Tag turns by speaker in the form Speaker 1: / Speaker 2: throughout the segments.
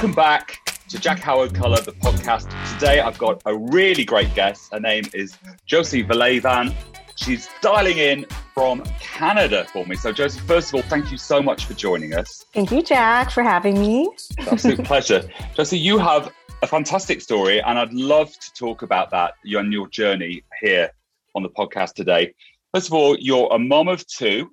Speaker 1: Welcome back to Jack Howard Color, the podcast. Today I've got a really great guest. Her name is Josie Valevan. She's dialing in from Canada for me. So, Josie, first of all, thank you so much for joining us.
Speaker 2: Thank you, Jack, for having me.
Speaker 1: Absolute pleasure. Josie, you have a fantastic story, and I'd love to talk about that you and your journey here on the podcast today. First of all, you're a mom of two,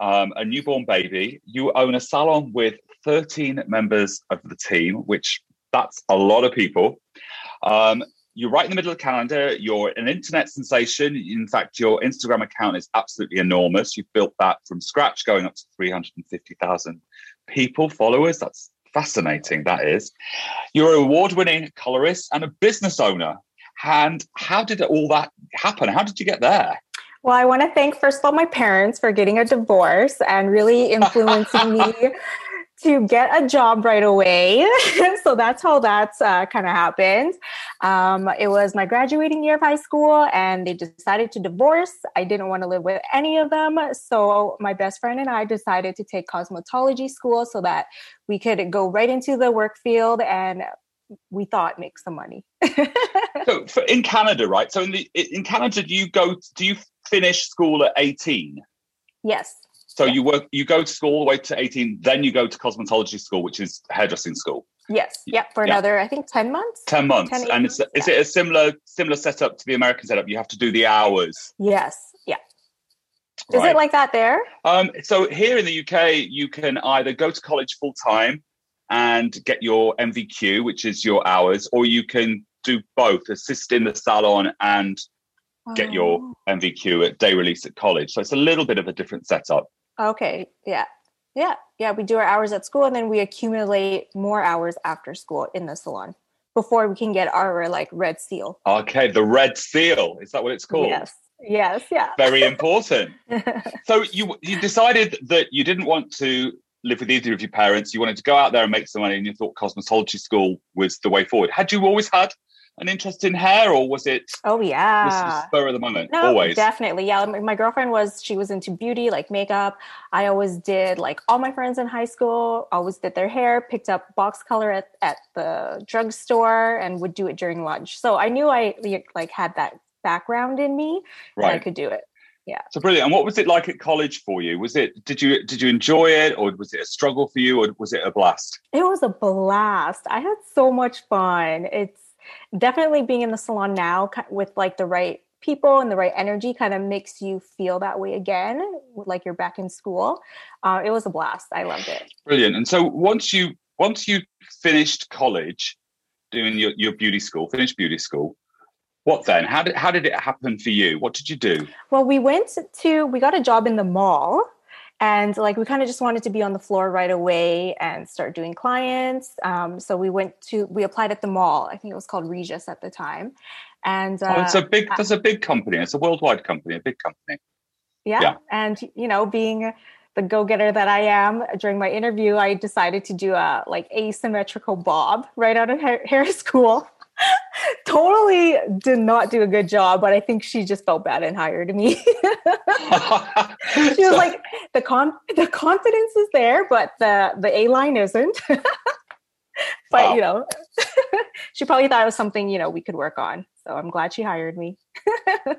Speaker 1: um, a newborn baby. You own a salon with 13 members of the team, which that's a lot of people. Um, you're right in the middle of the calendar. You're an internet sensation. In fact, your Instagram account is absolutely enormous. You've built that from scratch, going up to 350,000 people, followers. That's fascinating, that is. You're an award winning colorist and a business owner. And how did all that happen? How did you get there?
Speaker 2: Well, I want to thank, first of all, my parents for getting a divorce and really influencing me to get a job right away. so that's how that's uh, kind of happened. Um, it was my graduating year of high school, and they decided to divorce. I didn't want to live with any of them. So my best friend and I decided to take cosmetology school so that we could go right into the work field and we thought make some money.
Speaker 1: so for, in Canada, right? So in the in Canada, do you go? Do you finish school at eighteen?
Speaker 2: Yes.
Speaker 1: So yeah. you work, you go to school all the way to 18, then you go to cosmetology school, which is hairdressing school.
Speaker 2: Yes. Yep. For yeah. another, I think 10 months.
Speaker 1: 10 months. 10, and it's, is it a similar, similar setup to the American setup? You have to do the hours.
Speaker 2: Yes. Yeah. Is right. it like that there?
Speaker 1: Um, so here in the UK, you can either go to college full time and get your NVQ, which is your hours, or you can do both, assist in the salon and get your NVQ at day release at college. So it's a little bit of a different setup.
Speaker 2: Okay. Yeah. Yeah. Yeah. We do our hours at school and then we accumulate more hours after school in the salon before we can get our like red seal.
Speaker 1: Okay. The red seal. Is that what it's called?
Speaker 2: Yes. Yes. Yeah.
Speaker 1: Very important. so you you decided that you didn't want to live with either of your parents. You wanted to go out there and make some money, and you thought cosmetology school was the way forward. Had you always had an interest in hair, or was it?
Speaker 2: Oh yeah,
Speaker 1: was spur of the moment.
Speaker 2: No,
Speaker 1: always,
Speaker 2: definitely. Yeah, my girlfriend was. She was into beauty, like makeup. I always did. Like all my friends in high school, always did their hair. Picked up box color at at the drugstore, and would do it during lunch. So I knew I like had that background in me, right. I could do it. Yeah.
Speaker 1: So brilliant. And what was it like at college for you? Was it did you did you enjoy it or was it a struggle for you or was it a blast?
Speaker 2: It was a blast. I had so much fun. It's definitely being in the salon now with like the right people and the right energy kind of makes you feel that way again like you're back in school. Uh, it was a blast. I loved it.
Speaker 1: Brilliant. And so once you once you finished college doing your, your beauty school finished beauty school what then? How did how did it happen for you? What did you do?
Speaker 2: Well we went to we got a job in the mall and like we kind of just wanted to be on the floor right away and start doing clients. Um, so we went to we applied at the mall. I think it was called regis at the time. And
Speaker 1: uh, oh, it's a big that's a big company. It's a worldwide company a big company.
Speaker 2: Yeah, yeah. and you know being the go-getter that i am during my interview i decided to do a like asymmetrical bob right out of hair, hair school totally did not do a good job, but I think she just felt bad and hired me. she was like, the con the confidence is there, but the the A line isn't. but wow. you know, she probably thought it was something you know we could work on. So I'm glad she hired me.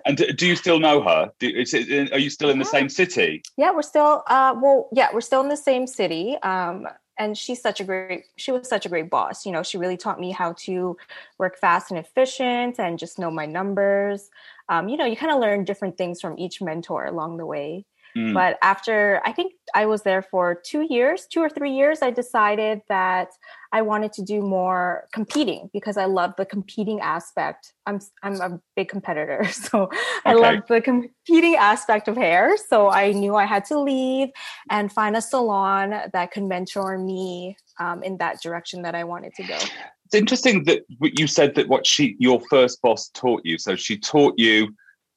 Speaker 1: and do you still know her? Do, it, are you still in the same city?
Speaker 2: Yeah, we're still. Uh, well, yeah, we're still in the same city. Um, and she's such a great she was such a great boss. You know she really taught me how to work fast and efficient and just know my numbers. Um, you know you kind of learn different things from each mentor along the way. Mm. But after I think I was there for two years, two or three years, I decided that I wanted to do more competing because I love the competing aspect. I'm I'm a big competitor, so okay. I love the competing aspect of hair. So I knew I had to leave and find a salon that could mentor me um, in that direction that I wanted to go.
Speaker 1: It's interesting that you said that what she your first boss taught you. So she taught you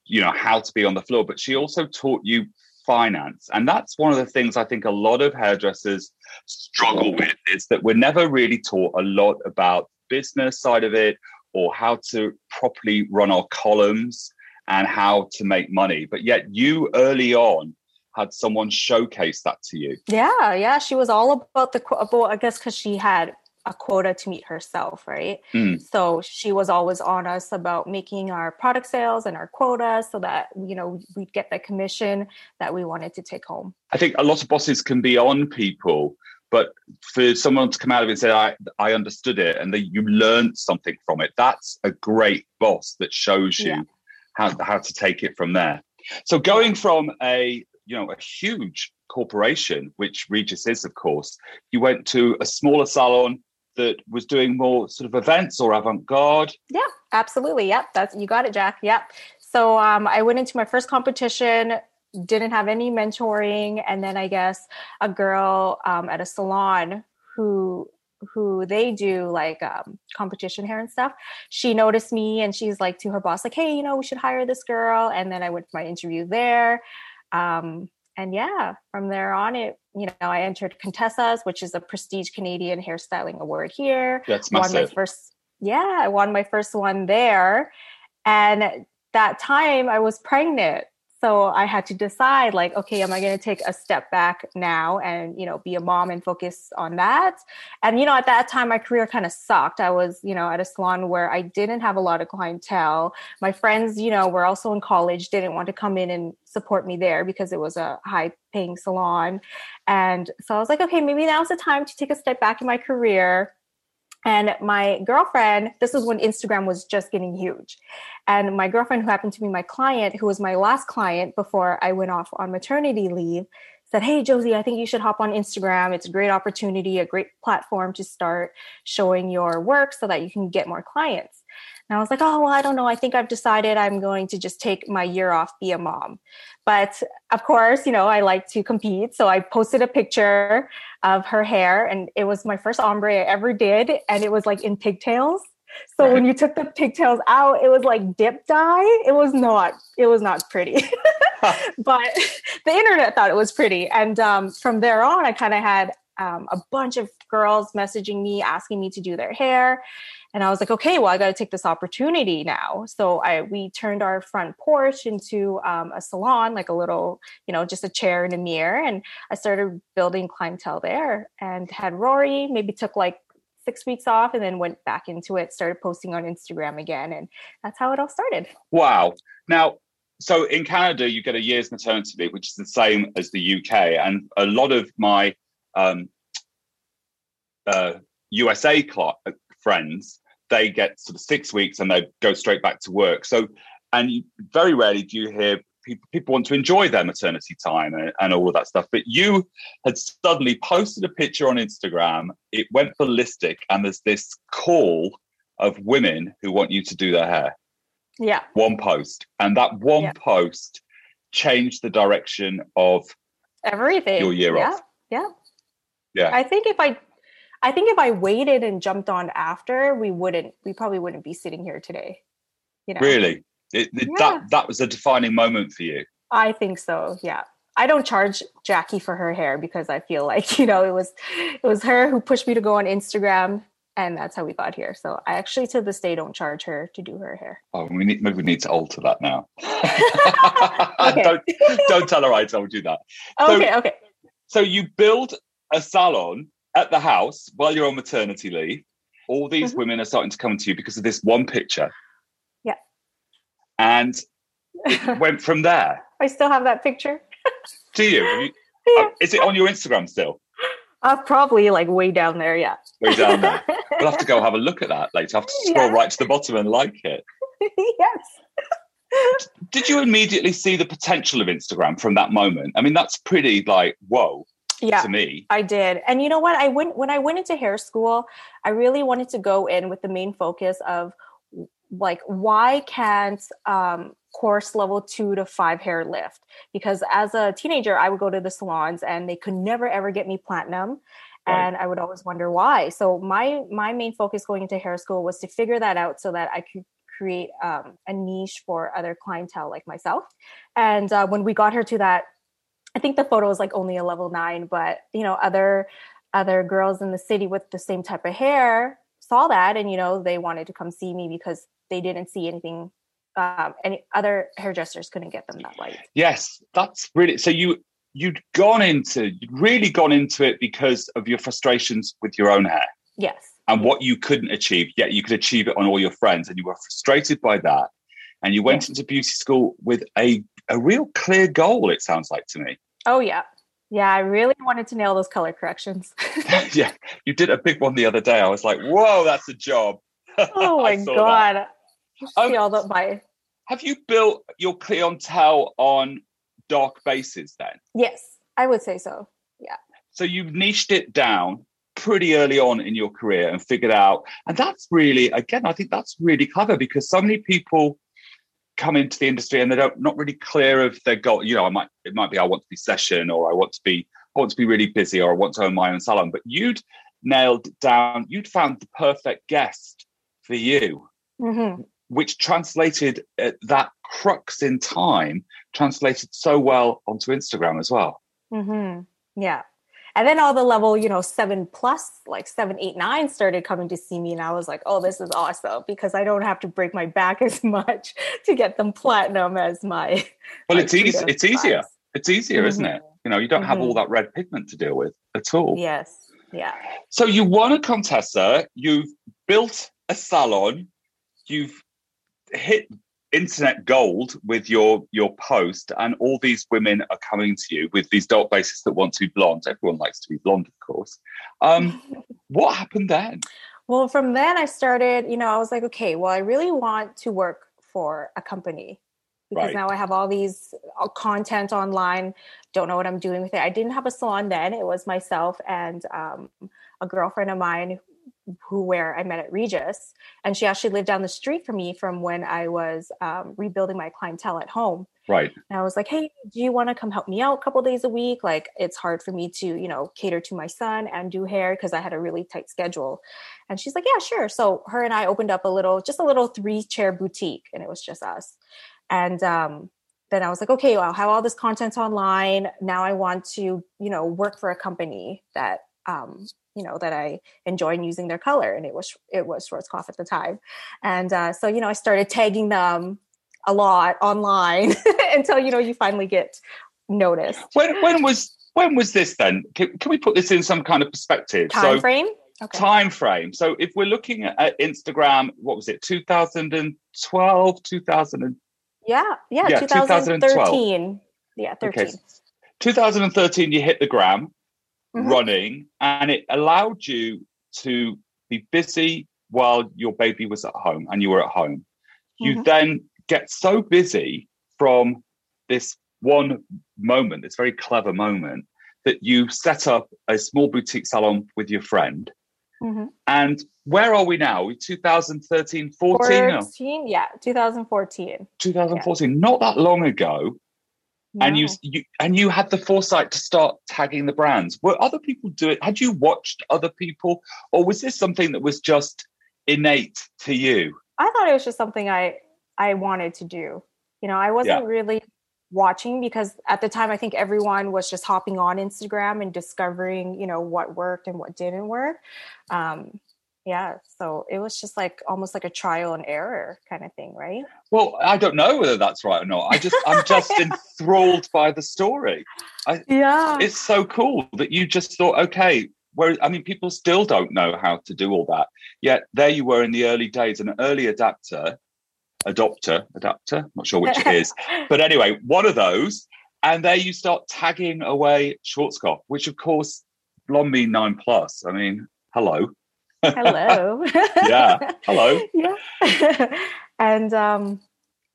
Speaker 1: you know how to be on the floor but she also taught you finance. And that's one of the things I think a lot of hairdressers struggle with is that we're never really taught a lot about business side of it or how to properly run our columns and how to make money. But yet you early on had someone showcase that to you.
Speaker 2: Yeah, yeah. She was all about the, about, I guess, because she had a quota to meet herself, right?
Speaker 1: Mm.
Speaker 2: So she was always on us about making our product sales and our quota so that, you know, we'd get the commission that we wanted to take home.
Speaker 1: I think a lot of bosses can be on people, but for someone to come out of it and say, I, I understood it and that you learned something from it, that's a great boss that shows you
Speaker 2: Yeah.
Speaker 1: how, how to take it from there. So going from a you know a huge corporation, which Regis is, of course, you went to a smaller salon that was doing more sort of events or avant-garde.
Speaker 2: Yeah, absolutely. Yep, that's you got it, Jack. Yep. So um, I went into my first competition, didn't have any mentoring, and then I guess a girl um, at a salon who who they do like um, competition hair and stuff. She noticed me and she's like to her boss, like, "Hey, you know, we should hire this girl." And then I went for my interview there. Um, and yeah, from there on, it you know I entered Contessa's, which is a prestige Canadian hairstyling award here.
Speaker 1: That's
Speaker 2: won my first yeah i won my first one there. And that time i was pregnant so i had to decide like okay am i going to take a step back now and you know be a mom and focus on that? And you know at that time my career kind of sucked. I was you know at a salon where i didn't have a lot of clientele. My friends you know were also in college didn't want to come in and support me there because it was a high paying salon. And so i was like okay maybe now's the time to take a step back in my career and my girlfriend, this was when Instagram was just getting huge. And my girlfriend, who happened to be my client, who was my last client before I went off on maternity leave, said, Hey, Josie, I think you should hop on Instagram. It's a great opportunity, a great platform to start showing your work so that you can get more clients. And I was like, Oh, well, I don't know. I think I've decided I'm going to just take my year off, be a mom. But of course, you know, I like to compete. So I posted a picture of her hair and it was my first ombre I ever did. And it was like in pigtails. So when you took the pigtails out, it was like dip dye. It was not, it was not pretty. but the internet thought it was pretty. And um, from there on, I kind of had um, a bunch of girls messaging me, asking me to do their hair. And I was like, okay, well, I got to take this opportunity now. So I we turned our front porch into um, a salon, like a little, you know, just a chair and a mirror. And I started building clientele there and had Rory, maybe took like six weeks off and then went back into it, started posting on Instagram again. And that's how it all started.
Speaker 1: Wow. Now, so in Canada, you get a year's maternity leave, which is the same as the UK. And a lot of my um, uh, USA cl- friends, they get sort of six weeks and they go straight back to work. So, and you, very rarely do you hear people, people want to enjoy their maternity time and, and all of that stuff. But you had suddenly posted a picture on Instagram, it went ballistic, and there's this call of women who want you to do their hair
Speaker 2: Yeah.
Speaker 1: one post and that one
Speaker 2: Yeah.
Speaker 1: post changed the direction of
Speaker 2: Everything.
Speaker 1: Your year
Speaker 2: yeah.
Speaker 1: off.
Speaker 2: Yeah.
Speaker 1: Yeah.
Speaker 2: I think if I I think if I waited and jumped on after, we wouldn't we probably wouldn't be sitting here today. You know.
Speaker 1: really it, it-
Speaker 2: Yeah.
Speaker 1: that that was a defining moment for you
Speaker 2: I think so. Yeah. I don't charge Jackie for her hair because I feel like, you know, it was it was her who pushed me to go on Instagram and that's how we got here. So I actually to this day don't charge her to do her hair.
Speaker 1: oh we need maybe we need to alter that now don't don't tell her i told you that So-
Speaker 2: Okay, okay.
Speaker 1: so you build a salon at the house while you're on maternity leave all these
Speaker 2: Mhm.
Speaker 1: women are starting to come to you because of this one picture
Speaker 2: Yeah.
Speaker 1: and it went from there
Speaker 2: I still have that picture.
Speaker 1: do you, you-
Speaker 2: Yeah.
Speaker 1: uh, is it on your instagram still
Speaker 2: Uh, probably like way down there, yeah.
Speaker 1: way down there We'll have to go have a look at that later. I have to scroll
Speaker 2: Yeah.
Speaker 1: right to the bottom and like it.
Speaker 2: yes.
Speaker 1: Did you immediately see the potential of Instagram from that moment? I mean, that's pretty like whoa
Speaker 2: Yeah.
Speaker 1: to me.
Speaker 2: I did. And you know what? I went when I went into hair school, I really wanted to go in with the main focus of like why can't um coarse level 2 to 5 hair lift? Because as a teenager, I would go to the salons and they could never ever get me platinum.
Speaker 1: Right.
Speaker 2: And I would always wonder why. So my my main focus going into hair school was to figure that out so that I could create um, a niche for other clientele like myself. And uh, when we got her to that I think the photo was like only a level nine, but you know, other other girls in the city with the same type of hair saw that, and you know, they wanted to come see me because they didn't see anything. Um, any other hairdressers couldn't get them that light.
Speaker 1: Yes, that's really so you you'd gone into you'd really gone into it because of your frustrations with your own hair.
Speaker 2: Yes,
Speaker 1: and what you couldn't achieve, yet you could achieve it on all your friends, and you were frustrated by that. And you went into beauty school with a, a real clear goal, it sounds like to me.
Speaker 2: Oh, yeah. Yeah, I really wanted to nail those color corrections.
Speaker 1: yeah, you did a big one the other day. I was like, whoa, that's a job.
Speaker 2: Oh my God. Um, see all the, my...
Speaker 1: Have you built your clientele on dark bases then?
Speaker 2: Yes, I would say so. Yeah.
Speaker 1: So you've niched it down pretty early on in your career and figured out, and that's really, again, I think that's really clever because so many people come into the industry and they don't not really clear of their goal. You know, I might it might be I want to be session or I want to be I want to be really busy or I want to own my own salon. But you'd nailed down, you'd found the perfect guest for you. Mm-hmm. Which translated uh, that crux in time translated so well onto Instagram as well.
Speaker 2: Mm-hmm. Yeah, and then all the level, you know, seven plus, like seven, eight, nine started coming to see me. And I was like, oh, this is awesome because I don't have to break my back as much to get them platinum as my.
Speaker 1: Well, it's easy. It's easier. It's easier, mm-hmm. isn't it? Mm-hmm. You know, you don't mm-hmm. have all mm-hmm. that red pigment to deal with at all.
Speaker 2: Yes. Yeah.
Speaker 1: So you won a Contessa, you've built a salon, you've hit internet gold with your your post and all these women are coming to you with these dark bases that want to be blonde. Everyone likes to be blonde of course. Um, what happened then?
Speaker 2: Well from then i started you know i was like okay well i really want to work for a company because right. now i have all these content online don't know what i'm doing with it. I didn't have a salon then. It was myself and um, a girlfriend of mine who where I met at Regis, and she actually lived down the street from me from when I was um, rebuilding my clientele at home.
Speaker 1: Right.
Speaker 2: And I was like, "Hey, do you want to come help me out a couple days a week? Like, it's hard for me to, you know, cater to my son and do hair because I had a really tight schedule." And she's like, "Yeah, sure." So her and I opened up a little, just a little three chair boutique, and it was just us. And um, then I was like, okay, well, I'll have all this content online. Now I want to, you know, work for a company that um, you know that I enjoyed using their color, and it was it was Schwarzkopf at the time, and uh, so you know I started tagging them a lot online until you know you finally get noticed.
Speaker 1: When when was when was this then? Can, can we put this in some kind of perspective?
Speaker 2: Time so, frame.
Speaker 1: Okay. Time frame. So if we're looking at Instagram, what was it? 2012, 2000 and
Speaker 2: yeah, yeah, yeah 2013. Yeah, 13. Okay.
Speaker 1: 2013, you hit the gram mm-hmm. running, and it allowed you to be busy while your baby was at home and you were at home. You mm-hmm. then get so busy from this one moment, this very clever moment, that you set up a small boutique salon with your friend. Mm-hmm. And where are we now? 2013, 14?
Speaker 2: 14? Yeah, 2014.
Speaker 1: 2014, yeah. not that long ago. And you, you and you had the foresight to start tagging the brands. Were other people do it? Had you watched other people, or was this something that was just innate to you?
Speaker 2: I thought it was just something I I wanted to do. You know, I wasn't yeah. really watching because at the time I think everyone was just hopping on Instagram and discovering, you know, what worked and what didn't work. Um, yeah so it was just like almost like a trial and error kind of thing right?
Speaker 1: Well i don't know whether that's right or not. I just i'm just enthralled by the story. I,
Speaker 2: yeah.
Speaker 1: it's so cool that you just thought okay where i mean people still don't know how to do all that yet there you were in the early days an early adapter adopter adapter? Not sure which it is. But anyway one of those and there you start tagging away schwarzkopf which of course blonde me 9 plus i mean hello
Speaker 2: hello.
Speaker 1: yeah. Hello.
Speaker 2: yeah. and um,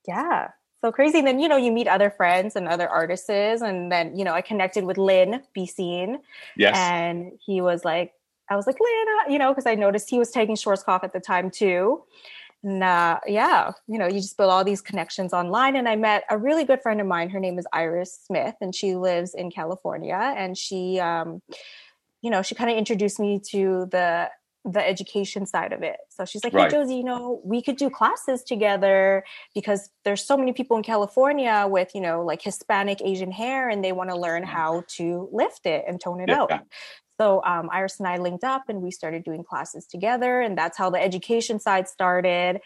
Speaker 2: yeah. So crazy. And then, you know, you meet other friends and other artists. And then, you know, I connected with Lynn Be Seen.
Speaker 1: Yes.
Speaker 2: And he was like, I was like, Lynn, you know, because I noticed he was taking Schwarzkopf at the time too. And uh, yeah, you know, you just build all these connections online. And I met a really good friend of mine. Her name is Iris Smith, and she lives in California. And she, um, you know, she kind of introduced me to the the education side of it. So she's like, "Hey. Josie, you know, we could do classes together because there's so many people in California with, you know, like Hispanic Asian hair, and they want to learn how to lift it and tone it yeah. out." So um, Iris and I linked up, and we started doing classes together, and that's how the education side started.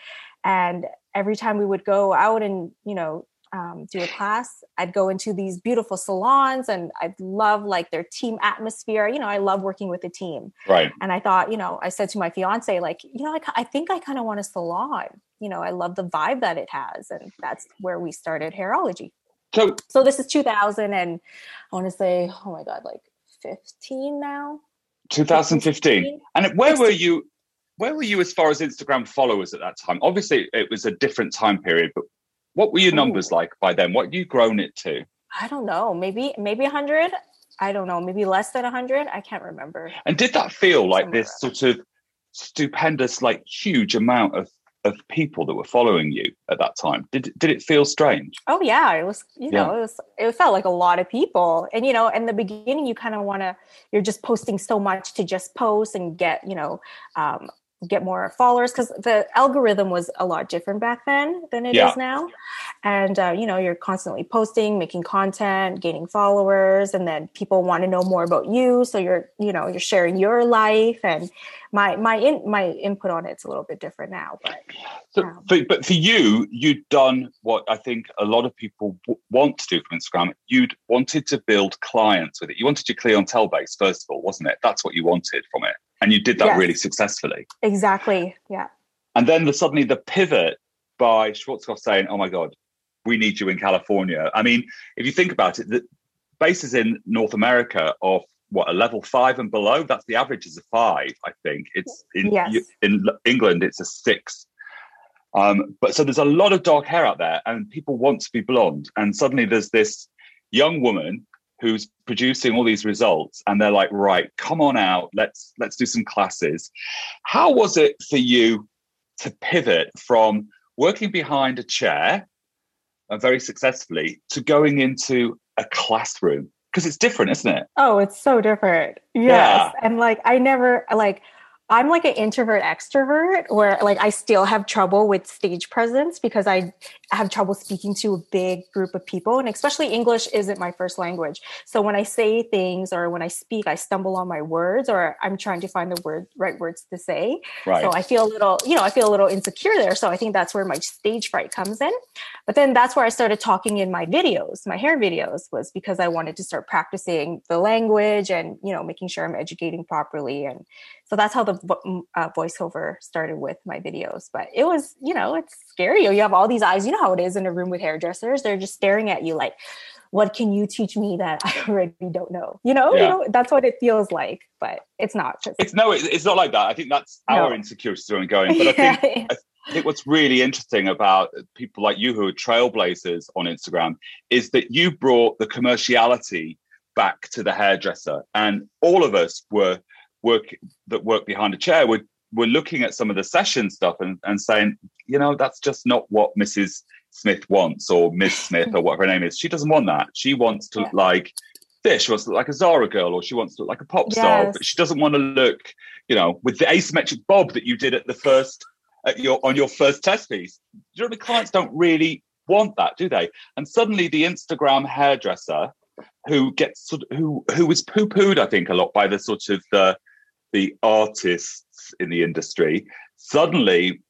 Speaker 2: And every time we would go out and, you know, um, do a class, I'd go into these beautiful salons and I'd love like their team atmosphere. You know, I love working with a team.
Speaker 1: Right.
Speaker 2: And I thought, you know, I said to my fiance, like, you know, I, I think I kind of want a salon. You know, I love the vibe that it has. And that's where we started Hairology.
Speaker 1: So,
Speaker 2: so this is 2000 and I want to say, oh my God, like 15 now.
Speaker 1: 2015. And where were you? Where were you as far as Instagram followers at that time? Obviously, it was a different time period, but what were your numbers like by then? What you grown it to?
Speaker 2: I don't know. Maybe maybe 100. I don't know. Maybe less than 100. I can't remember.
Speaker 1: And did that feel like Somewhere this sort of stupendous, like huge amount of of people that were following you at that time did did it feel strange
Speaker 2: oh yeah it was you know yeah. it was it felt like a lot of people and you know in the beginning you kind of want to you're just posting so much to just post and get you know um, get more followers because the algorithm was a lot different back then than it yeah. is now. And uh, you know you're constantly posting making content gaining followers and then people want to know more about you. So you're you know you're sharing your life and my my in, my input on it's a little bit different now but
Speaker 1: so, um, for, but for you you'd done what i think a lot of people w- want to do from instagram. You'd wanted to build clients with it. You wanted your clientele base first of all wasn't it? That's what you wanted from it and you did that yes. really successfully.
Speaker 2: Exactly. Yeah.
Speaker 1: And then the, suddenly the pivot by Schwarzkopf saying, "Oh my God, we need you in California." I mean, if you think about it, the bases in North America of what a level five and below. That's the average is a five. I think it's in yes. in England it's a six. Um, but so there's a lot of dark hair out there, and people want to be blonde. And suddenly there's this young woman who's producing all these results and they're like right come on out let's let's do some classes. How was it for you to pivot from working behind a chair and very successfully to going into a classroom? Because it's different isn't it?
Speaker 2: Oh it's so different. Yes yeah. and like i never like I'm like an introvert extrovert where like I still have trouble with stage presence because I have trouble speaking to a big group of people and especially English isn't my first language. So when I say things or when I speak I stumble on my words or I'm trying to find the word right words to say. Right. So I feel a little, you know, I feel a little insecure there. So I think that's where my stage fright comes in. But then that's where I started talking in my videos, my hair videos was because I wanted to start practicing the language and, you know, making sure I'm educating properly and so that's how the uh, voiceover started with my videos. But it was you know it's scary. You have all these eyes. You know how it is in a room with hairdressers. They're just staring at you like what can you teach me that i already don't know? You know, yeah. you know that's what it feels like but it's not
Speaker 1: just, it's no it's not like that. I think that's our no. insecurities going but i think I think what's really interesting about people like you who are trailblazers on Instagram is that you brought the commerciality back to the hairdresser. And all of us were work that work behind a chair we're, we're looking at some of the session stuff and, and saying you know that's just not what mrs smith wants or miss smith or whatever her name is. She doesn't want that. She wants to yeah. look like this. She wants to look like a zara girl or she wants to look like a pop star but she doesn't want to look you know with the asymmetric bob that you did at the first at your on your first test piece. You know the clients don't really want that do they? And suddenly the instagram hairdresser who gets sort of, who who was poo-pooed i think a lot by the sort of the the artists in the industry, suddenly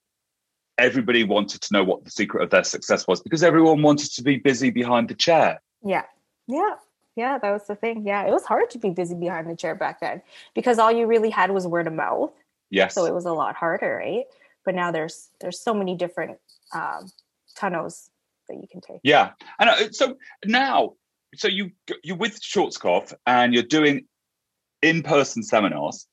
Speaker 1: everybody wanted to know what the secret of their success was because everyone wanted to be busy behind the chair.
Speaker 2: Yeah. Yeah. Yeah, that was the thing. Yeah, it was hard to be busy behind the chair back then because all you really had was word of mouth.
Speaker 1: Yes.
Speaker 2: So it was a lot harder, right? But now there's there's so many different um, tunnels that you can take.
Speaker 1: Yeah, and uh, so now, so you you're with Schwarzkopf and you're doing in-person seminars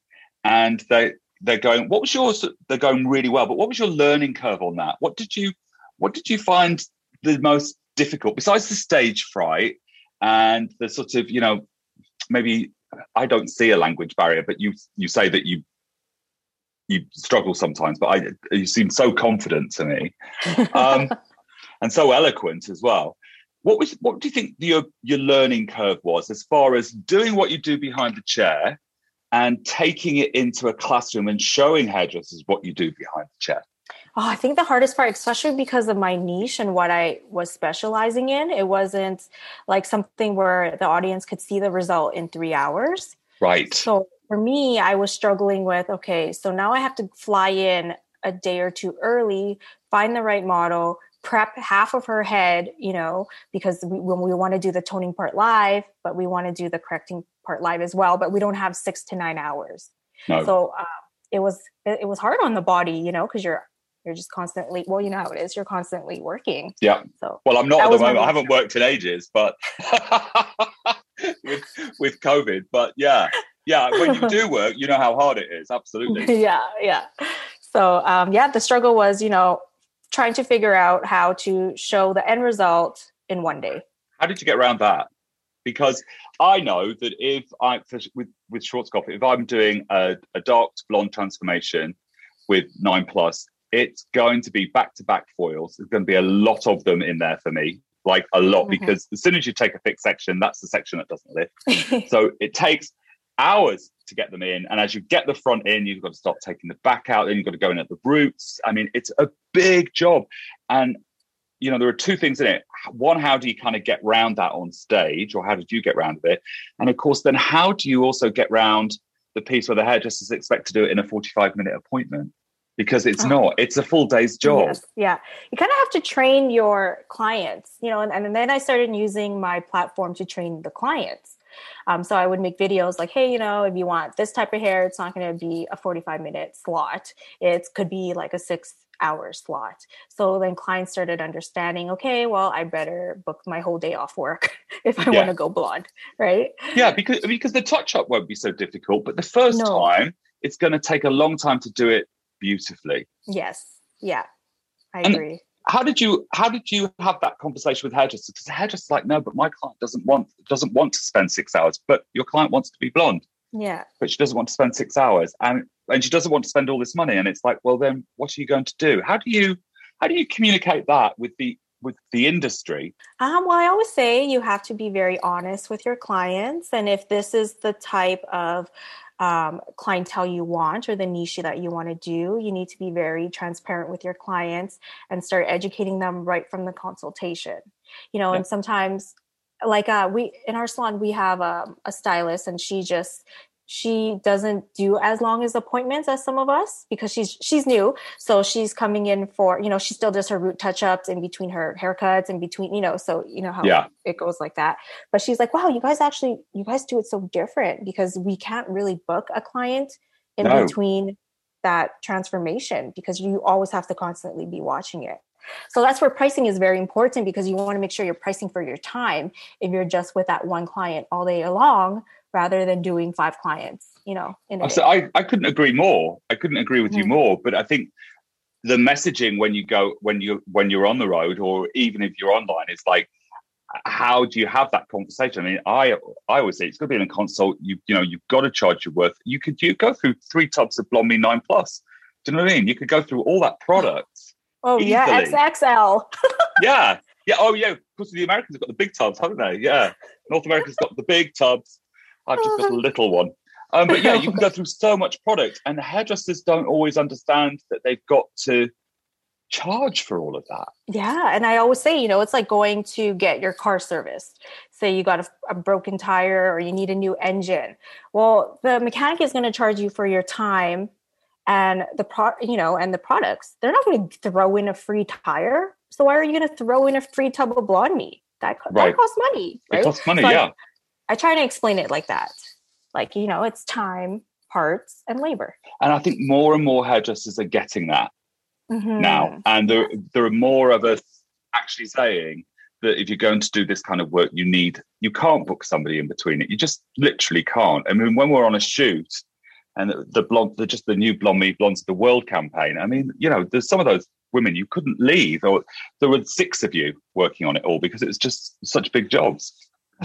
Speaker 1: and they they're going what was yours they're going really well but what was your learning curve on that? What did you what did you find the most difficult besides the stage fright and the sort of you know maybe i don't see a language barrier but you you say that you you struggle sometimes but i you seem so confident to me um, and so eloquent as well. What was what do you think your your learning curve was as far as doing what you do behind the chair and taking it into a classroom and showing hairdressers what you do behind the chair?
Speaker 2: Oh, I think the hardest part, especially because of my niche and what I was specializing in, it wasn't like something where the audience could see the result in three hours.
Speaker 1: Right.
Speaker 2: So for me, I was struggling with okay, so now I have to fly in a day or two early, find the right model, prep half of her head, you know, because we, when we want to do the toning part live, but we want to do the correcting part live as well, but we don't have six to nine hours. No. So uh, it was it, was hard on the body, you know, because you're you're just constantly well you know how it is you're constantly working.
Speaker 1: Yeah. So well i'm not at the moment i haven't worked in ages but with with covid but yeah yeah when you do work you know how hard it is absolutely.
Speaker 2: Yeah yeah. So um, yeah the struggle was you know trying to figure out how to show the end result in one day.
Speaker 1: How did you get around that? Because I know that if I with with Schwarzkopf, if I'm doing a, a dark blonde transformation with nine plus, it's going to be back to back foils. There's going to be a lot of them in there for me, like a lot, mm-hmm. because as soon as you take a fixed section, that's the section that doesn't lift. so it takes hours to get them in. And as you get the front in, you've got to stop taking the back out. Then you've got to go in at the roots. I mean, it's a big job. And, you know, there are two things in it. One, how do you kind of get round that on stage, or how did you get round it? And of course, then how do you also get round the piece where the hairdressers expect to do it in a 45 minute appointment? Because it's oh. not, it's a full day's job. Yes.
Speaker 2: Yeah. You kind of have to train your clients, you know, and, and then I started using my platform to train the clients um, so I would make videos like, hey, you know, if you want this type of hair, it's not going to be a 45 minute slot. It could be like a six hour slot. So then clients started understanding, okay, well, I better book my whole day off work if I yeah. want to go blonde, right?
Speaker 1: Yeah, because because the touch up won't be so difficult, but the first no. time it's going to take a long time to do it beautifully.
Speaker 2: Yes. Yeah. I and, agree
Speaker 1: how did you how did you have that conversation with hairdressers? Because the hairdresser's like, no, but my client doesn't want doesn't want to spend six hours, but your client wants to be blonde.
Speaker 2: Yeah.
Speaker 1: But she doesn't want to spend six hours. And and she doesn't want to spend all this money. And it's like, well then what are you going to do? How do you how do you communicate that with the with the industry?
Speaker 2: Um, well, I always say you have to be very honest with your clients. And if this is the type of um, clientele you want or the niche that you want to do. You need to be very transparent with your clients and start educating them right from the consultation. You know, yeah. and sometimes like uh, we in our salon we have um, a stylist and she just she doesn't do as long as appointments as some of us because she's she's new so she's coming in for you know she still does her root touch ups in between her haircuts and between you know so you know how yeah. it goes like that but she's like wow you guys actually you guys do it so different because we can't really book a client in no. between that transformation because you always have to constantly be watching it so that's where pricing is very important because you want to make sure you're pricing for your time if you're just with that one client all day long rather than doing five clients, you know.
Speaker 1: In so I, I couldn't agree more. I couldn't agree with mm-hmm. you more. But I think the messaging when you go when you when you're on the road or even if you're online is like how do you have that conversation? I mean, I I always say it's going to be in a consult. You you know you've got to charge your worth. You could you go through three tubs of Blonde Me Nine Plus. Do you know what I mean? You could go through all that product.
Speaker 2: Oh easily. yeah, XXL.
Speaker 1: yeah, yeah. Oh yeah. Of course, the Americans have got the big tubs, haven't they? Yeah. North America's got the big tubs. I've just got a little one. Um, but yeah, you can go through so much product, and the hairdressers don't always understand that they've got to charge for all of that.
Speaker 2: Yeah, and I always say, you know, it's like going to get your car serviced. Say you got a, a broken tire or you need a new engine. Well, the mechanic is going to charge you for your time and the pro, you know, and the products. They're not going to throw in a free tire. So why are you going to throw in a free tub of blonde me? That, right. that costs money. Right?
Speaker 1: It costs money, so yeah. I,
Speaker 2: I try to explain it like that. Like, you know, it's time, parts, and labor.
Speaker 1: And I think more and more hairdressers are getting that mm-hmm. now. And there, there are more of us actually saying that if you're going to do this kind of work, you need, you can't book somebody in between it. You just literally can't. I mean, when we're on a shoot, and the blonde, the, just the new Blonde Me Blondes of the World campaign. I mean, you know, there's some of those women you couldn't leave, or there were six of you working on it all because it was just such big jobs.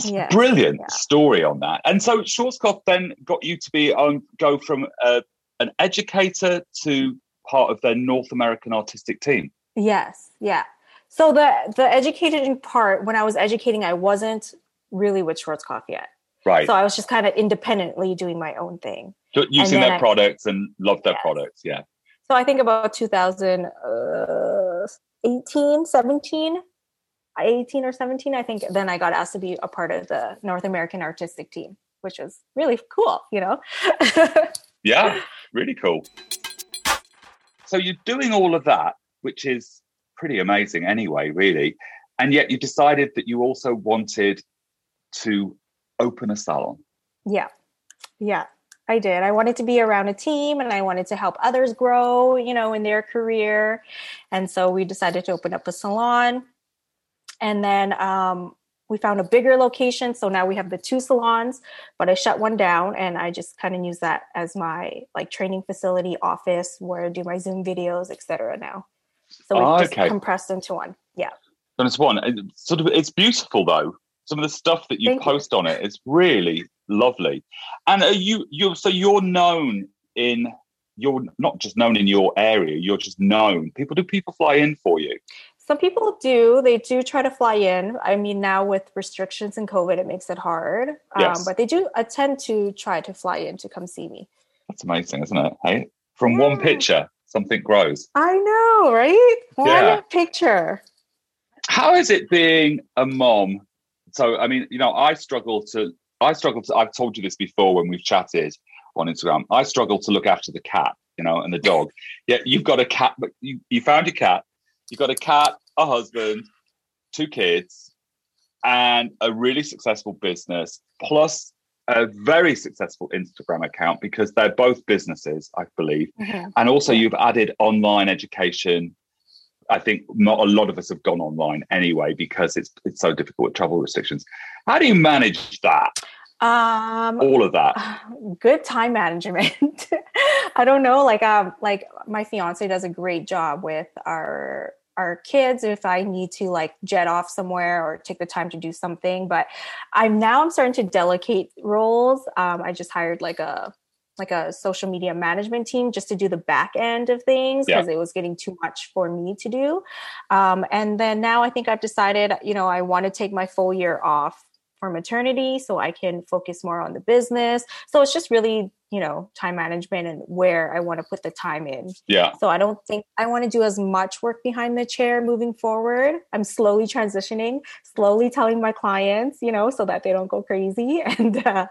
Speaker 1: Yes. Brilliant yeah. story on that. And so Schwarzkopf then got you to be on go from uh, an educator to part of their North American artistic team.
Speaker 2: Yes, yeah. So the the educating part, when I was educating, I wasn't really with Schwarzkopf yet.
Speaker 1: Right.
Speaker 2: So I was just kind of independently doing my own thing.
Speaker 1: So using their I, products and love their yes. products, yeah.
Speaker 2: So I think about 2018, uh, 17, 18 or 17, I think, then I got asked to be a part of the North American artistic team, which was really cool, you know?
Speaker 1: yeah, really cool. So you're doing all of that, which is pretty amazing anyway, really. And yet you decided that you also wanted to open a salon.
Speaker 2: Yeah. Yeah. I did. I wanted to be around a team and I wanted to help others grow, you know, in their career. And so we decided to open up a salon. And then um, we found a bigger location. So now we have the two salons, but I shut one down and I just kind of use that as my like training facility office where I do my Zoom videos, etc. now. So we oh, just compressed into one. Yeah.
Speaker 1: And it's one. Sort of it's beautiful though. Some of the stuff that you Thank post you. on it is really lovely. And are you you so you're known in you're not just known in your area, you're just known. People do people fly in for you?
Speaker 2: Some people do. They do try to fly in. I mean, now with restrictions and COVID, it makes it hard. Um, yes. Um, but they do attend to try to fly in to come see me.
Speaker 1: That's amazing, isn't it? Hey, from yeah. one picture, something grows.
Speaker 2: I know, right? One yeah. picture.
Speaker 1: How is it being a mom? So, I mean, you know, I struggle to. I struggle to. I've told you this before when we've chatted on Instagram. I struggle to look after the cat, you know, and the dog. yeah, you've got a cat, but you, you found your cat You've got a cat, a husband, two kids, and a really successful business, plus a very successful Instagram account because they're both businesses, I believe. Mm-hmm. And also, you've added online education. I think not a lot of us have gone online anyway because it's it's so difficult with travel restrictions. How do you manage that?
Speaker 2: Um,
Speaker 1: all of that.
Speaker 2: Good time management. I don't know. Like um, like my fiance does a great job with our our kids if I need to like jet off somewhere or take the time to do something. But I'm now I'm starting to delegate roles. Um, I just hired like a like a social media management team just to do the back end of things because yeah. it was getting too much for me to do. Um, and then now I think I've decided, you know, I want to take my full year off for maternity so I can focus more on the business. So it's just really, you know, time management and where I want to put the time in.
Speaker 1: Yeah.
Speaker 2: So I don't think I want to do as much work behind the chair moving forward. I'm slowly transitioning, slowly telling my clients, you know, so that they don't go crazy. And uh,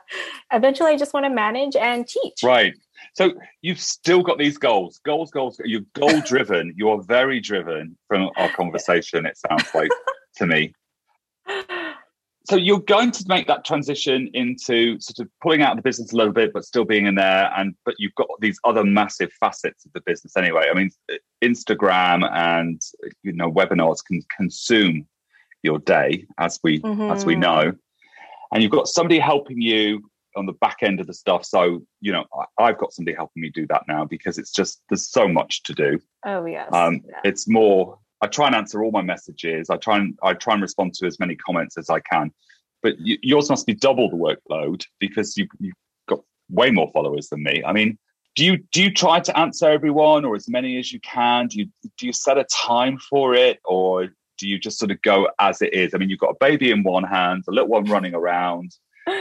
Speaker 2: eventually I just want to manage and teach.
Speaker 1: Right. So you've still got these goals, goals, goals. You're goal driven. you are very driven from our conversation. It sounds like to me so you're going to make that transition into sort of pulling out of the business a little bit but still being in there and but you've got these other massive facets of the business anyway i mean instagram and you know webinars can consume your day as we mm-hmm. as we mm-hmm. know and you've got somebody helping you on the back end of the stuff so you know i've got somebody helping me do that now because it's just there's so much to do
Speaker 2: oh yes
Speaker 1: um, yeah. it's more I try and answer all my messages. I try and I try and respond to as many comments as I can. But yours must be double the workload because you, you've got way more followers than me. I mean, do you do you try to answer everyone or as many as you can? Do you do you set a time for it or do you just sort of go as it is? I mean, you've got a baby in one hand, a little one running around.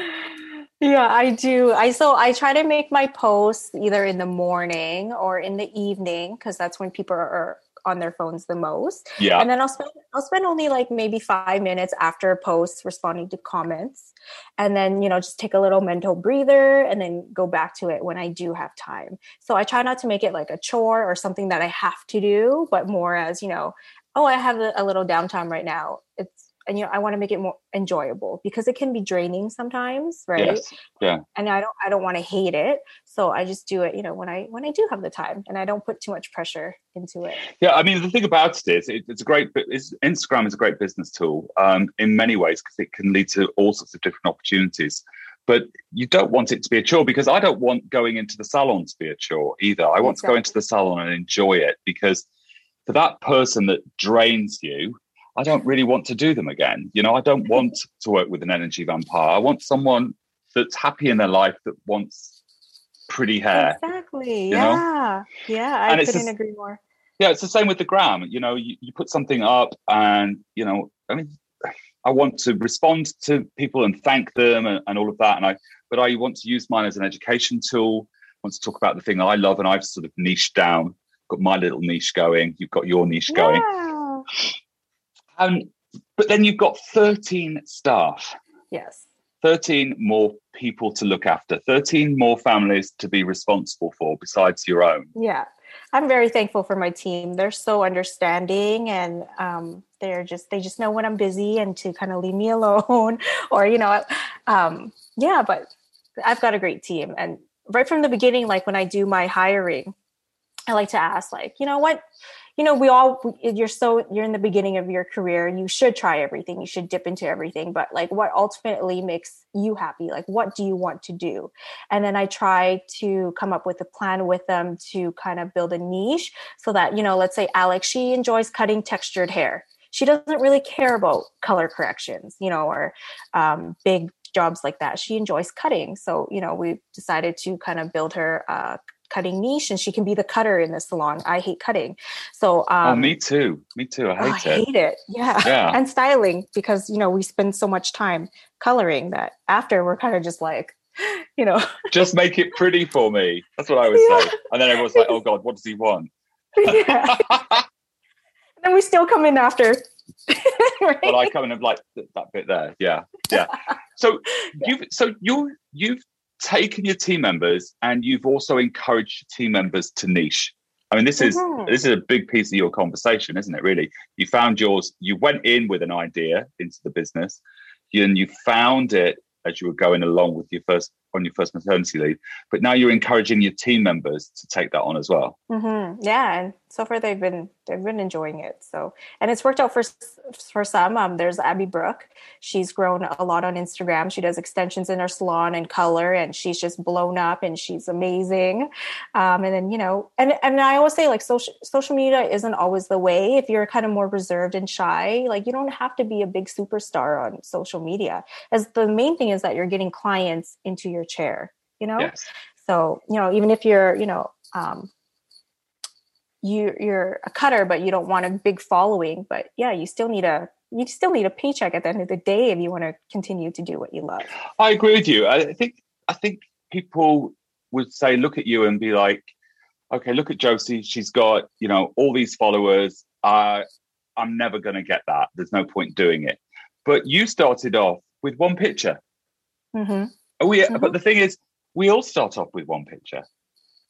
Speaker 2: Yeah, I do. I so I try to make my posts either in the morning or in the evening because that's when people are on their phones the most.
Speaker 1: Yeah.
Speaker 2: And then I'll spend I'll spend only like maybe five minutes after a post responding to comments. And then, you know, just take a little mental breather and then go back to it when I do have time. So I try not to make it like a chore or something that I have to do, but more as, you know, oh, I have a, a little downtime right now. It's and you know i want to make it more enjoyable because it can be draining sometimes right?
Speaker 1: Yes. yeah.
Speaker 2: And i don't i don't want to hate it so i just do it you know when i when i do have the time and i don't put too much pressure into it.
Speaker 1: Yeah i mean the thing about it is it, it's a great it's, instagram is a great business tool um, in many ways because it can lead to all sorts of different opportunities. But you don't want it to be a chore because i don't want going into the salon to be a chore either. I want exactly. to go into the salon and enjoy it because for that person that drains you I don't really want to do them again. You know, I don't want to work with an energy vampire. I want someone that's happy in their life that wants pretty hair.
Speaker 2: Exactly. Yeah. Know? Yeah. I and couldn't agree more.
Speaker 1: Yeah, it's the same with the gram. You know, you, you put something up and, you know, I mean, I want to respond to people and thank them and, and all of that. And I, but I want to use mine as an education tool. I want to talk about the thing that I love and I've sort of niched down, got my little niche going. You've got your niche yeah. Um, but then you've got 13 staff.
Speaker 2: Yes.
Speaker 1: 13 more people to look after, 13 more families to be responsible for besides your own.
Speaker 2: Yeah. I'm very thankful for my team. They're so understanding and um, they're just they just know when I'm busy and to kind of leave me alone or you know um, yeah, but I've got a great team and right from the beginning like when I do my hiring I like to ask like, you know what you know we all you're so you're in the beginning of your career and you should try everything. You should dip into everything but like what ultimately makes you happy? Like what do you want to do? And then i try to come up with a plan with them to kind of build a niche so that you know let's say alex she enjoys cutting textured hair. She doesn't really care about color corrections you know or um, big jobs like that. She enjoys cutting. So you know we decided to kind of build her uh, cutting niche and she can be the cutter in the salon. I hate cutting. So
Speaker 1: oh, um, Oh, me too. Me too. I hate oh, I
Speaker 2: it. hate it. Yeah. yeah. And styling because you know, we spend so much time coloring that after we're kind of just like, you know.
Speaker 1: just make it pretty for me. That's what I would yeah. say. And then everyone's like, oh God, what does he want? yeah.
Speaker 2: and then we still come in after.
Speaker 1: right? But I come in and like that bit there. Yeah. Yeah. So you've so you you've taken your team members and you've also encouraged your team members to niche. I mean, this is mm-hmm. this is a big piece of your conversation, isn't it? Really, you found yours. You went in with an idea into the business, and you found it as you were going along with your first on your first maternity leave. But now you're encouraging your team members to take that on as well.
Speaker 2: Mm-hmm. Yeah, and so far they've been they've been enjoying it. So and it's worked out for for some. Um, there's Abby Brooke. She's grown a lot on Instagram. She does extensions in her salon and color, and she's just blown up, and she's amazing. Um, and then you know, and and I always say like social social media isn't always the way. If you're kind of more reserved and shy, like you don't have to be a big superstar on social media. As the main thing is that you're getting clients into your chair. You know. Yes. So you know, even if you're you know um, you you're a cutter but you don't want a big following but yeah you still need a you still need a paycheck at the end of the day if you want to continue to do what you love
Speaker 1: i agree with you i think i think people would say look at you and be like okay look at josie she's got you know all these followers uh, i'm never going to get that there's no point doing it but you started off with one picture mm-hmm. Oh yeah mm-hmm. but the thing is we all start off with one picture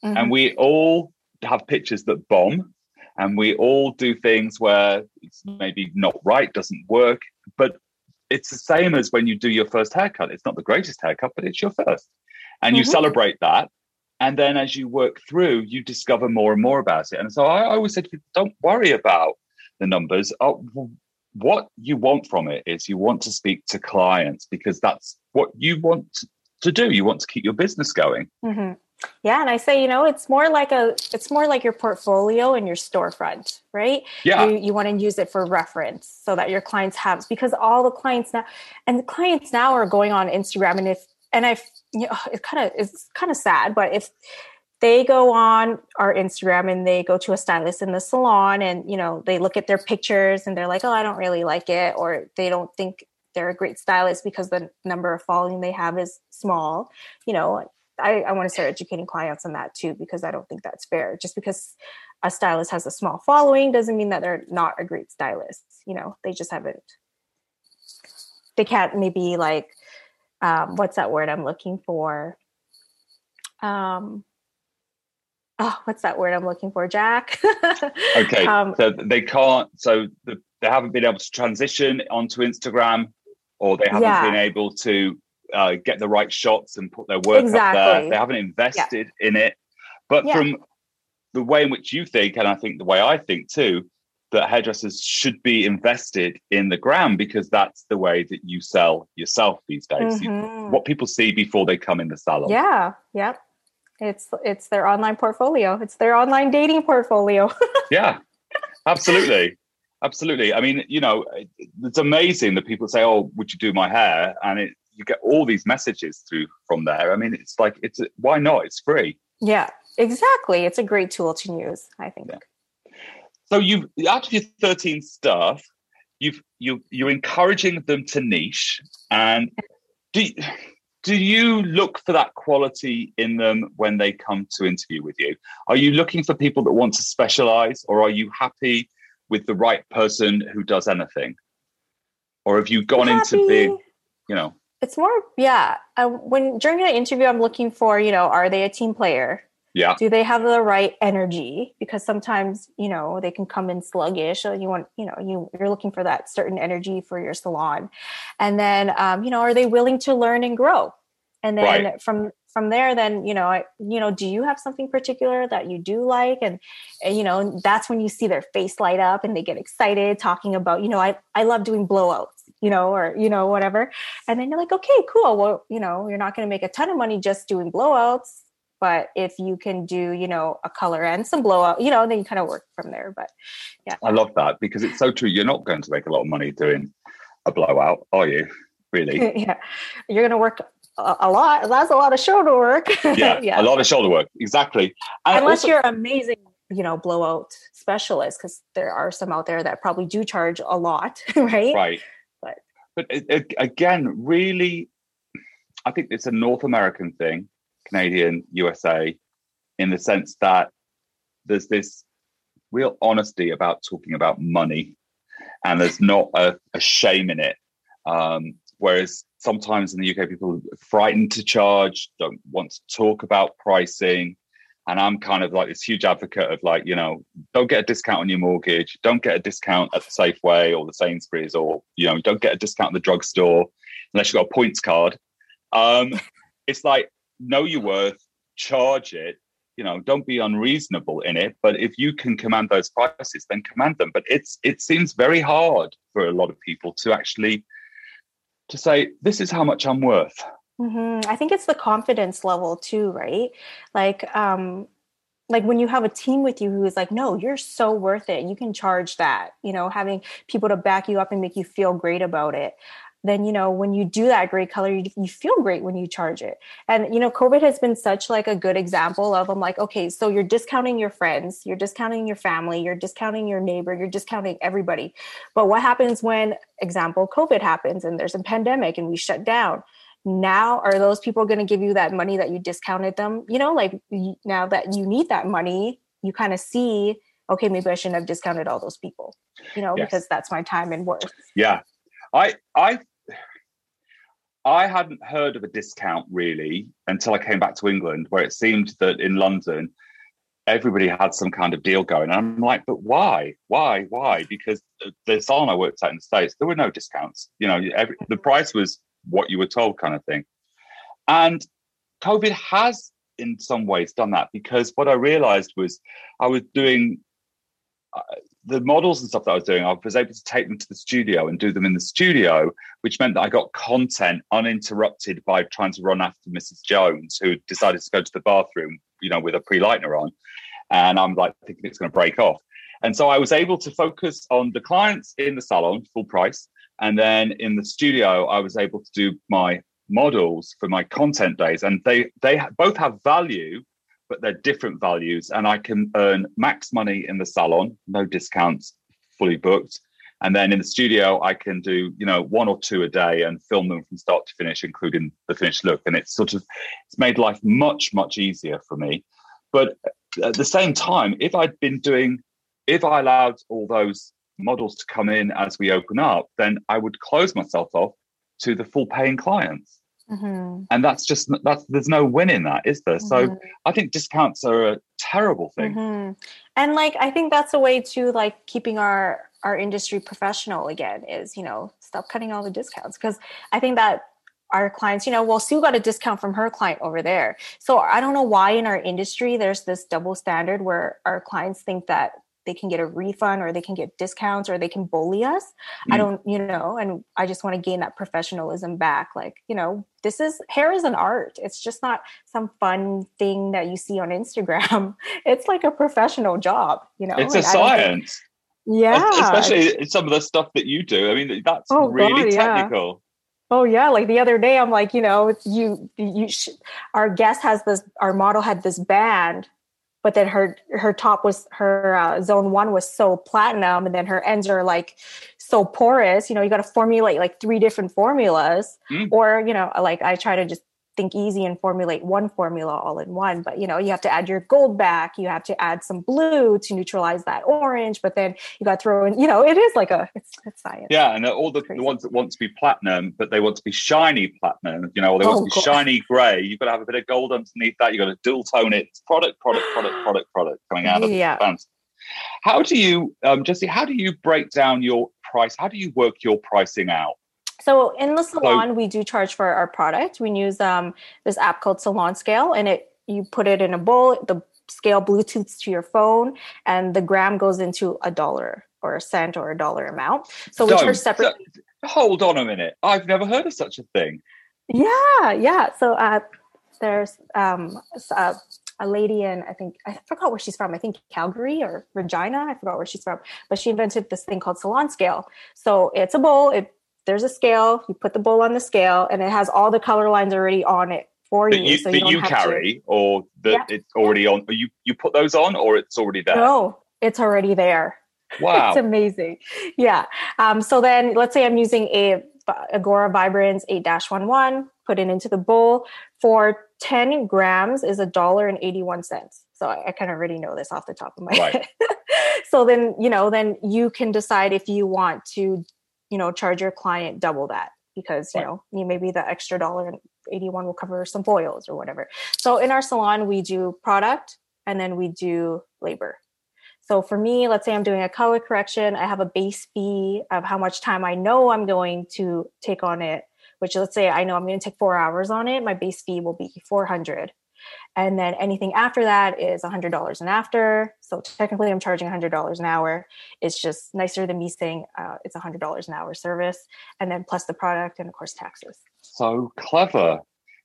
Speaker 1: mm-hmm. and we all have pictures that bomb and we all do things where it's maybe not right, doesn't work, but it's the same as when you do your first haircut. It's not the greatest haircut, but it's your first. And mm-hmm. you celebrate that. And then as you work through, you discover more and more about it. And so I always said, don't worry about the numbers. Oh, what you want from it is you want to speak to clients because that's what you want to do. You want to keep your business going.
Speaker 2: Mm-hmm. Yeah, and I say, you know, it's more like a it's more like your portfolio and your storefront, right?
Speaker 1: Yeah.
Speaker 2: You, you want to use it for reference so that your clients have because all the clients now and the clients now are going on Instagram and if and I you know, it kind of it's kind of sad, but if they go on our Instagram and they go to a stylist in the salon and you know they look at their pictures and they're like, "Oh, I don't really like it," or they don't think they're a great stylist because the number of following they have is small. You know, I, I want to start educating clients on that too because I don't think that's fair. Just because a stylist has a small following doesn't mean that they're not a great stylist. You know, they just haven't. They can't maybe like, um, what's that word I'm looking for? Um, oh, what's that word I'm looking for, Jack?
Speaker 1: okay, um, so they can't. So the, they haven't been able to transition onto Instagram, or they haven't yeah. been able to uh, get the right shots and put their work exactly. up there. They haven't invested yeah. in it. But yeah. from the way in which you think, and I think the way I think too, that hairdressers should be invested in the gram because that's the way that you sell yourself these days. Mm-hmm. You, what people see before they come in the salon.
Speaker 2: Yeah. Yep. It's it's their online portfolio. It's their online dating portfolio.
Speaker 1: yeah. Absolutely. Absolutely. I mean, you know, it's amazing that people say, "Oh, would you do my hair?" and it you get all these messages through from there. I mean, it's like it's why not? It's free.
Speaker 2: Yeah, exactly. It's a great tool to use. I think. Yeah.
Speaker 1: So you out of your thirteen staff, you've you you're encouraging them to niche, and do do you look for that quality in them when they come to interview with you? Are you looking for people that want to specialize, or are you happy with the right person who does anything? Or have you gone into being, you know?
Speaker 2: It's more, yeah. Uh, when during an interview, I'm looking for, you know, are they a team player?
Speaker 1: Yeah.
Speaker 2: Do they have the right energy? Because sometimes, you know, they can come in sluggish. So you want, you know, you, you're looking for that certain energy for your salon. And then, um, you know, are they willing to learn and grow? And then right. from from there then you know I, you know do you have something particular that you do like? And, and, you know that's when you see their face light up and they get excited talking about you know i i love doing blowouts you know or you know whatever. And then you're like okay cool. Well you know you're not going to make a ton of money just doing blowouts but if you can do you know a color and some blowout you know then you kind of work from there but yeah.
Speaker 1: I love that because it's so true. You're not going to make a lot of money doing a blowout are you? Really?
Speaker 2: Yeah. You're going to work a, lot. That's a lot of shoulder work.
Speaker 1: yeah, yeah, a lot of shoulder work. Exactly.
Speaker 2: And Unless also, you're amazing, you know, blowout specialist, because there are some out there that probably do charge a lot, right?
Speaker 1: Right. But but it, it, again, really, I think it's a North American thing, Canadian, USA, in the sense that there's this real honesty about talking about money, and there's not a, a shame in it. Um, Whereas sometimes in the UK, people are frightened to charge, don't want to talk about pricing. And I'm kind of like this huge advocate of like, you know, don't get a discount on your mortgage, don't get a discount at the Safeway or the Sainsbury's, or, you know, don't get a discount at the drugstore unless you've got a points card. Um, it's like, know your worth, charge it, you know, don't be unreasonable in it. But if you can command those prices, then command them. But it's it seems very hard for a lot of people to actually to say, this is how much I'm worth.
Speaker 2: Mm-hmm. I think it's the confidence level too, right? Like, um, like when you have a team with you who is like, no, you're so worth it. You can charge that. You know, having people to back you up and make you feel great about it then you know when you do that great color you, you, feel great when you charge it. And you know covid has been such like a good example of i'm like okay so you're discounting your friends you're discounting your family you're discounting your neighbor you're discounting everybody. But what happens when example covid happens and there's a pandemic and we shut down? Now are those people going to give you that money that you discounted them? You know like now that you need that money you kind of see okay maybe i shouldn't have discounted all those people you know yes. because that's my time and worth.
Speaker 1: Yeah. I I I hadn't heard of a discount really until I came back to England, where it seemed that in London everybody had some kind of deal going. And I'm like, but why? Why? Why? Because the salon I worked at in the States, there were no discounts. You know, every, the price was what you were told, kind of thing. And COVID has, in some ways, done that because what I realized was I was doing Uh, the models and stuff that I was doing, I was able to take them to the studio and do them in the studio, which meant that I got content uninterrupted by trying to run after Mrs. Jones, who decided to go to the bathroom, you know, with a pre-lightener on. And I'm like thinking it's going to break off. And so I was able to focus on the clients in the salon, full price. And then in the studio, I was able to do my models for my content days. And they they both have value but they're different values. And I can earn max money in the salon, no discounts, fully booked. And then in the studio, I can do, you know, one or two a day and film them from start to finish, including the finished look. And it's sort of, it's made life much, much easier for me. But at the same time, if I'd been doing, if I allowed all those models to come in as we open up, then I would close myself off to the full paying clients. Mm-hmm. And that's just that's there's no win in that, is there? Mm-hmm. So I think discounts are a terrible thing.
Speaker 2: Mm-hmm. And like I think that's a way to like keeping our our industry professional again is you know stop cutting all the discounts because I think that our clients, you know, well, Sue got a discount from her client over there. So I don't know why in our industry there's this double standard where our clients think that they can get a refund or they can get discounts or they can bully us. Mm. I don't, you know, and I just want to gain that professionalism back. Like, you know, this is hair is an art. It's just not some fun thing that you see on Instagram. It's like a professional job, you know.
Speaker 1: It's a science.
Speaker 2: Think, yeah.
Speaker 1: Especially some of the stuff that you do. I mean, that's oh, really God, technical. Yeah.
Speaker 2: Oh yeah, like the other day, I'm like, you know, you you. Sh- our guest has this. Our model had this band but then her her top was her uh, zone one was so platinum and then her ends are like so porous you know you got to formulate like three different formulas mm. or you know like i try to just think easy and formulate one formula all in one but you know you have to add your gold back you have to add some blue to neutralize that orange but then you got to throw in you know it is like a it's, it's science.
Speaker 1: Yeah and all the, the, ones that want to be platinum but they want to be shiny platinum you know or they want oh, to be God. shiny gray you've got to have a bit of gold underneath that you've got to dual tone it. It's product product product product product coming out of yeah. the fans. How do you um, jesse how do you break down your price? How do you work your pricing out
Speaker 2: so in the salon, so, we do charge for our product. We use um, this app called Salon Scale, and it you put it in a bowl. The scale Bluetooths to your phone, and the gram goes into a dollar or a cent or a dollar amount. So we charge separately.
Speaker 1: hold on a minute. I've never heard of such a thing.
Speaker 2: Yeah, yeah. So uh, there's um, uh, a lady in I think I forgot where she's from. I think Calgary or Regina. I forgot where she's from, but she invented this thing called Salon Scale. So it's a bowl. It there's a scale. You put the bowl on the scale, and it has all the color lines already on it for
Speaker 1: that you. you so that you, you carry, to, or that yeah. it's already on. You you put those on, or it's already there.
Speaker 2: No, it's already there.
Speaker 1: Wow,
Speaker 2: it's amazing. Yeah. Um, so then, let's say I'm using a Igora Vibrance 8-11, put it into the bowl. For 10 grams is a dollar and 81 cents. So I, I kind of already know this off the top of my right. head. so then, you know, then you can decide if you want to you know charge your client double that because you know maybe the extra dollar and 81 will cover some foils or whatever. So in our salon we do product and then we do labor. So for me let's say i'm doing a color correction i have a base fee of how much time i know i'm going to take on it which let's say i know i'm going to take four hours on it my base fee will be 400 and then anything after that is $100 and after. So technically, I'm charging $100 an hour. It's just nicer than me saying uh, it's $100 an hour service. And then plus the product and, of course, taxes.
Speaker 1: So clever.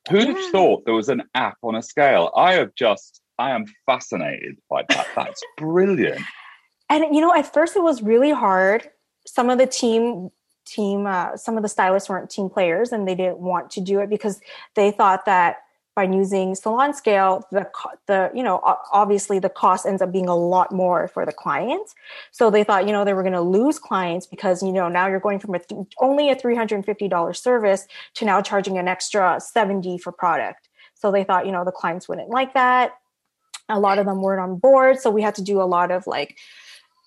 Speaker 1: Who'd yeah. have thought there was an app on a scale? I have just, I am fascinated by that. That's brilliant.
Speaker 2: And, you know, at first it was really hard. Some of the team team uh, some of the stylists weren't team players and they didn't want to do it because they thought that by using salon scale the the you know obviously the cost ends up being a lot more for the client. So they thought you know they were going to lose clients because you know now you're going from a th- only a $350 service to now charging an extra 70 for product. So they thought you know the clients wouldn't like that. A lot of them weren't on board so we had to do a lot of like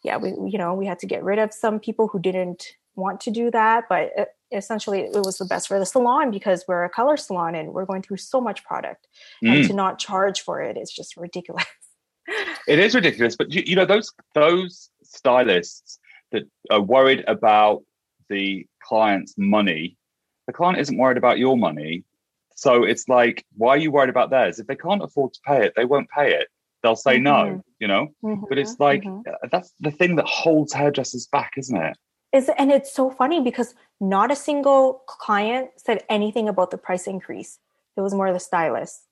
Speaker 2: yeah we you know we had to get rid of some people who didn't want to do that but it, essentially it was the best for the salon because we're a color salon and we're going through so much product mm. and to not charge for it is just ridiculous
Speaker 1: it is ridiculous but you, you know those those stylists that are worried about the client's money the client isn't worried about your money so it's like why are you worried about theirs if they can't afford to pay it they won't pay it they'll say mm-hmm. no you know mm-hmm. but it's like mm-hmm. that's the thing that holds hairdressers back isn't it
Speaker 2: is and it's so funny because not a single client said anything about the price increase. It was more the stylist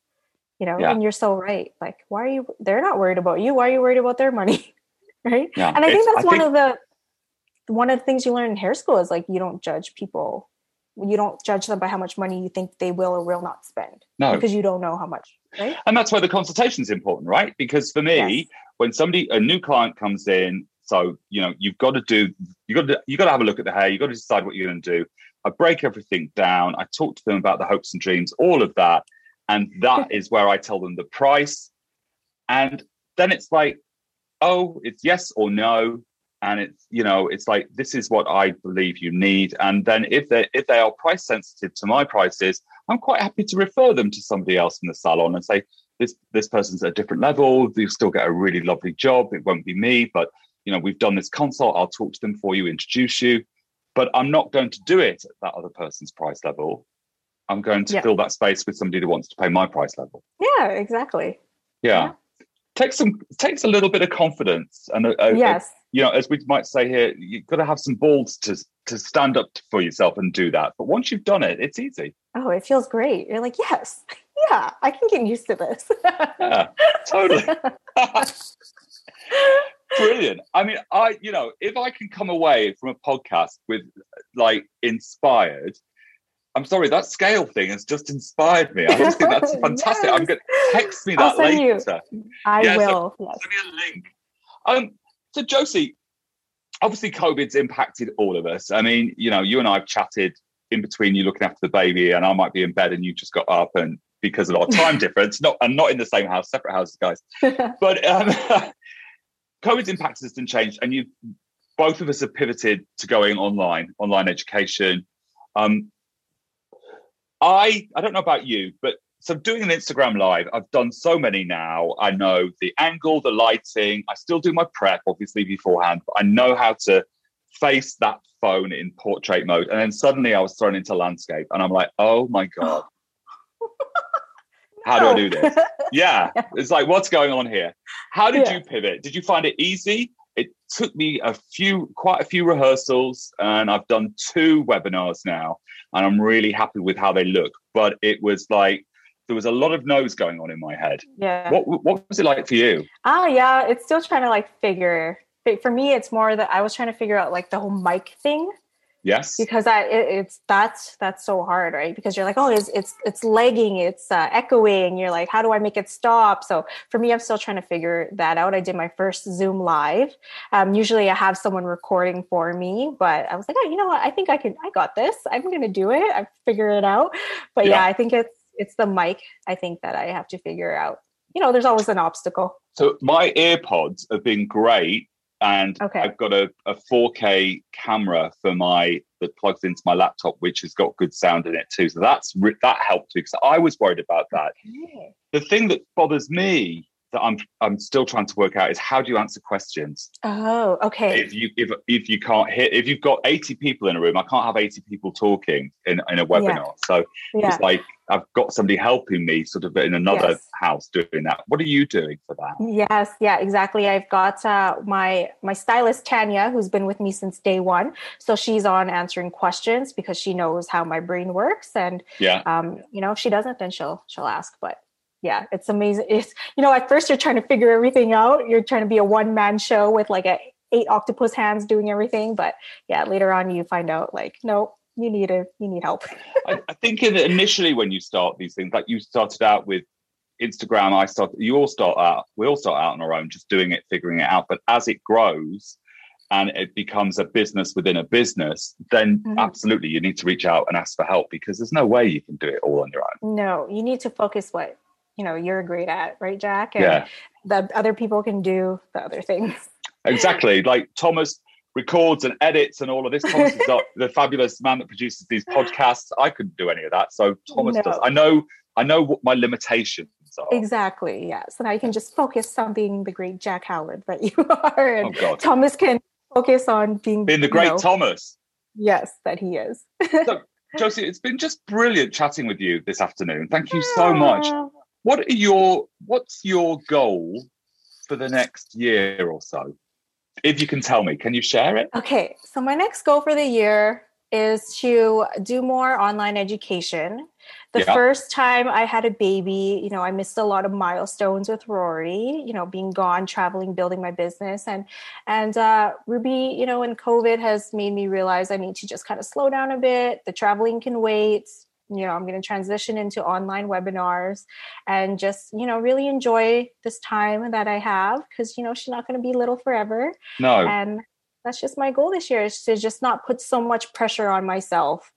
Speaker 2: you know yeah. and you're so right. Like why are you they're not worried about you. Why are you worried about their money? Right? Yeah, and i think that's I one think, of the one of the things you learn in hair school is like you don't judge people. You don't judge them by how much money you think they will or will not spend
Speaker 1: no.
Speaker 2: because you don't know how much right?
Speaker 1: And that's why the consultation is important right? Because for me yes. when somebody a new client comes in so you know you've got to do you got to you got to have a look at the hair. You've got to decide what you're going to do. I break everything down. I talk to them about the hopes and dreams, all of that, and that is where I tell them the price. And then it's like, oh, it's yes or no, and it's you know it's like this is what I believe you need. And then if they if they are price sensitive to my prices, I'm quite happy to refer them to somebody else in the salon and say this this person's at a different level. You still get a really lovely job. It won't be me, but you know, we've done this consult, I'll talk to them for you, introduce you, but I'm not going to do it at that other person's price level. I'm going to yeah. fill that space with somebody that wants to pay my price level.
Speaker 2: Yeah, exactly.
Speaker 1: Yeah. yeah. Takes some takes a little bit of confidence and a, a,
Speaker 2: yes.
Speaker 1: A, you know, as we might say here, you've got to have some balls to to stand up for yourself and do that. But once you've done it, it's easy.
Speaker 2: Oh, it feels great. You're like, yes, yeah, I can get used to this.
Speaker 1: yeah, totally. Brilliant. I mean, I, you know, if I can come away from a podcast with like inspired, I'm sorry, that scale thing has just inspired me. I just think that's fantastic. yes. I'm going to text me that later.
Speaker 2: You. I yeah, will. So yes.
Speaker 1: Send me a link. Um, so Josie, obviously COVID's impacted all of us. I mean, you know, you and I have chatted in between you looking after the baby and I might be in bed and you just got up and because of our time difference, not and not in the same house, separate houses, guys. but um, COVID's impact has been changed, and you both of us have pivoted to going online, online education. Um, I I don't know about you, but so doing an Instagram live, I've done so many now. I know the angle, the lighting. I still do my prep, obviously beforehand, but I know how to face that phone in portrait mode. And then suddenly I was thrown into landscape, and I'm like, oh my god, how do I do this? Yeah, it's like what's going on here? How did yeah. you pivot? Did you find it easy? It took me a few, quite a few rehearsals, and I've done two webinars now, and I'm really happy with how they look. But it was like there was a lot of no's going on in my head.
Speaker 2: Yeah.
Speaker 1: What what was it like for you?
Speaker 2: Ah, yeah, it's still trying to like figure. For me, it's more that I was trying to figure out like the whole mic thing.
Speaker 1: Yes.
Speaker 2: Because I it, it's that's that's so hard, right? Because you're like, oh, it's it's it's lagging, it's uh, echoing. You're like, how do I make it stop? So for me, I'm still trying to figure that out. I did my first Zoom live. Um, usually, I have someone recording for me, but I was like, oh, you know what? I think I can. I got this. I'm gonna do it. I figure it out. But yeah, yeah I think it's it's the mic. I think that I have to figure out. You know, there's always an obstacle.
Speaker 1: So my earpods have been great and okay. I've got a, a 4K camera for my that plugs into my laptop, which has got good sound in it too. So that's that helped too because I was worried about that. Okay. The thing that bothers me that I'm I'm still trying to work out is how do you answer questions?
Speaker 2: Oh, okay.
Speaker 1: If you if if you can't hit if you've got 80 people in a room, I can't have 80 people talking in, in a webinar. Yeah. So yeah. it's like I've got somebody helping me sort of in another yes. house doing that. What are you doing for that?
Speaker 2: Yes, yeah, exactly. I've got uh, my my stylist Tanya, who's been with me since day one. So she's on answering questions because she knows how my brain works, and
Speaker 1: yeah,
Speaker 2: um, you know, if she doesn't, then she'll she'll ask. But yeah, it's amazing. It's you know, at first you're trying to figure everything out. You're trying to be a one man show with like a eight octopus hands doing everything. But yeah, later on you find out like, no, you need a you need help.
Speaker 1: I, I think initially when you start these things, like you started out with Instagram, I start. You all start out. We all start out on our own, just doing it, figuring it out. But as it grows, and it becomes a business within a business, then mm-hmm. absolutely you need to reach out and ask for help because there's no way you can do it all on your own.
Speaker 2: No, you need to focus what you know you're great at, right, Jack? And
Speaker 1: yeah.
Speaker 2: The other people can do the other things.
Speaker 1: Exactly. Like Thomas records and edits and all of this. Thomas is the fabulous man that produces these podcasts. I couldn't do any of that. So Thomas no. does. I know I know what my limitations are.
Speaker 2: Exactly. Yeah. So now you can just focus on being the great Jack Howard that you are. And
Speaker 1: oh.
Speaker 2: Thomas can focus on being
Speaker 1: being the great you know,
Speaker 2: Thomas. Yes, that he is.
Speaker 1: so, Josie, it's been just brilliant chatting with you this afternoon. Thank you so ah. much. What are your what's your goal for the next year or so? If you can tell me, can you share it?
Speaker 2: Okay, so my next goal for the year is to do more online education. The yeah. first time I had a baby, you know, I missed a lot of milestones with Rory, you know, being gone, traveling, building my business. And and uh Ruby, you know, and COVID has made me realize I need to just kind of slow down a bit. The traveling can wait you know i'm going to transition into online webinars and just you know really enjoy this time that i have because you know she's not going to be little forever.
Speaker 1: No.
Speaker 2: And that's just my goal this year is to just not put so much pressure on myself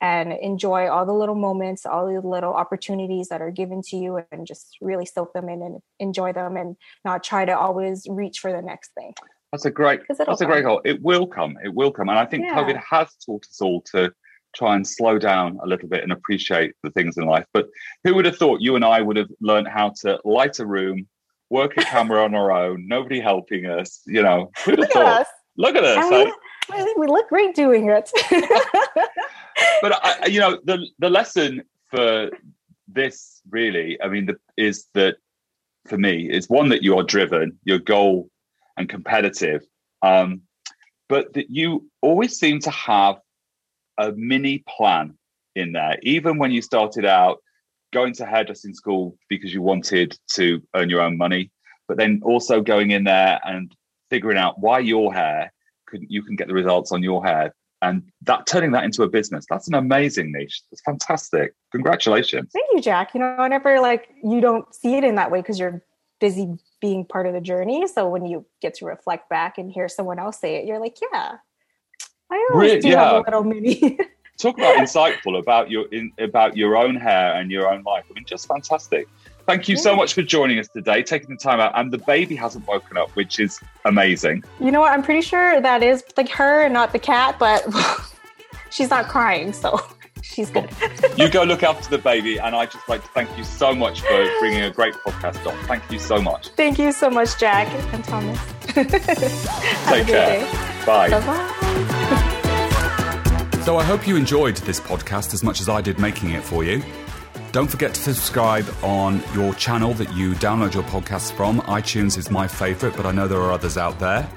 Speaker 2: and enjoy all the little moments all the little opportunities that are given to you and just really soak them in and enjoy them and not try to always reach for the next thing.
Speaker 1: That's a great that's a great goal. It will come. It will come. And i think yeah. covid has taught us all to try and slow down a little bit and appreciate the things in life. But who would have thought you and I would have learned how to light a room, work a camera on our own, nobody helping us? You know, who'd have thought? Us. Look at us.
Speaker 2: I, I think we look great doing it.
Speaker 1: but I, you know, the the lesson for this really, I mean, the, is that for me is one that you are driven, your goal and competitive, um, but that you always seem to have a mini plan in there. Even when you started out going to hairdressing school because you wanted to earn your own money, but then also going in there and figuring out why your hair could you can get the results on your hair and that turning that into a business that's an amazing niche. It's fantastic. Congratulations.
Speaker 2: Thank you jack. You know i never like you don't see it in that way because you're busy being part of the journey so when you get to reflect back and hear someone else say it you're like yeah I always do yeah. have a little mini.
Speaker 3: talk about insightful about your in, about your own hair and your own life. I mean, just fantastic. Thank you so much for joining us today, taking the time out. And the baby hasn't woken up, which is amazing.
Speaker 2: You know what? I'm pretty sure that is like her and not the cat, but she's not crying, so she's good.
Speaker 3: you go look after the baby, and I just like to thank you so much for bringing a great podcast on. Thank you so much.
Speaker 2: Thank you so much, Jack and Thomas.
Speaker 3: Take care. Bye.
Speaker 2: Bye-bye.
Speaker 1: So I hope you enjoyed this podcast as much as I did making it for you. Don't forget to subscribe on your channel that you download your podcasts from. iTunes is my favorite, but I know there are others out there.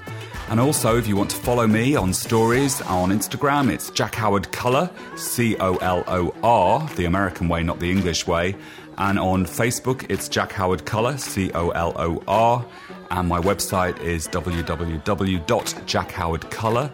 Speaker 1: And also, if you want to follow me on stories on Instagram, it's Jack Howard Color, C O L O R, the American way, not the English way. And on Facebook, it's Jack Howard Color, C O L O R. And my website is www.jackhowardcolor,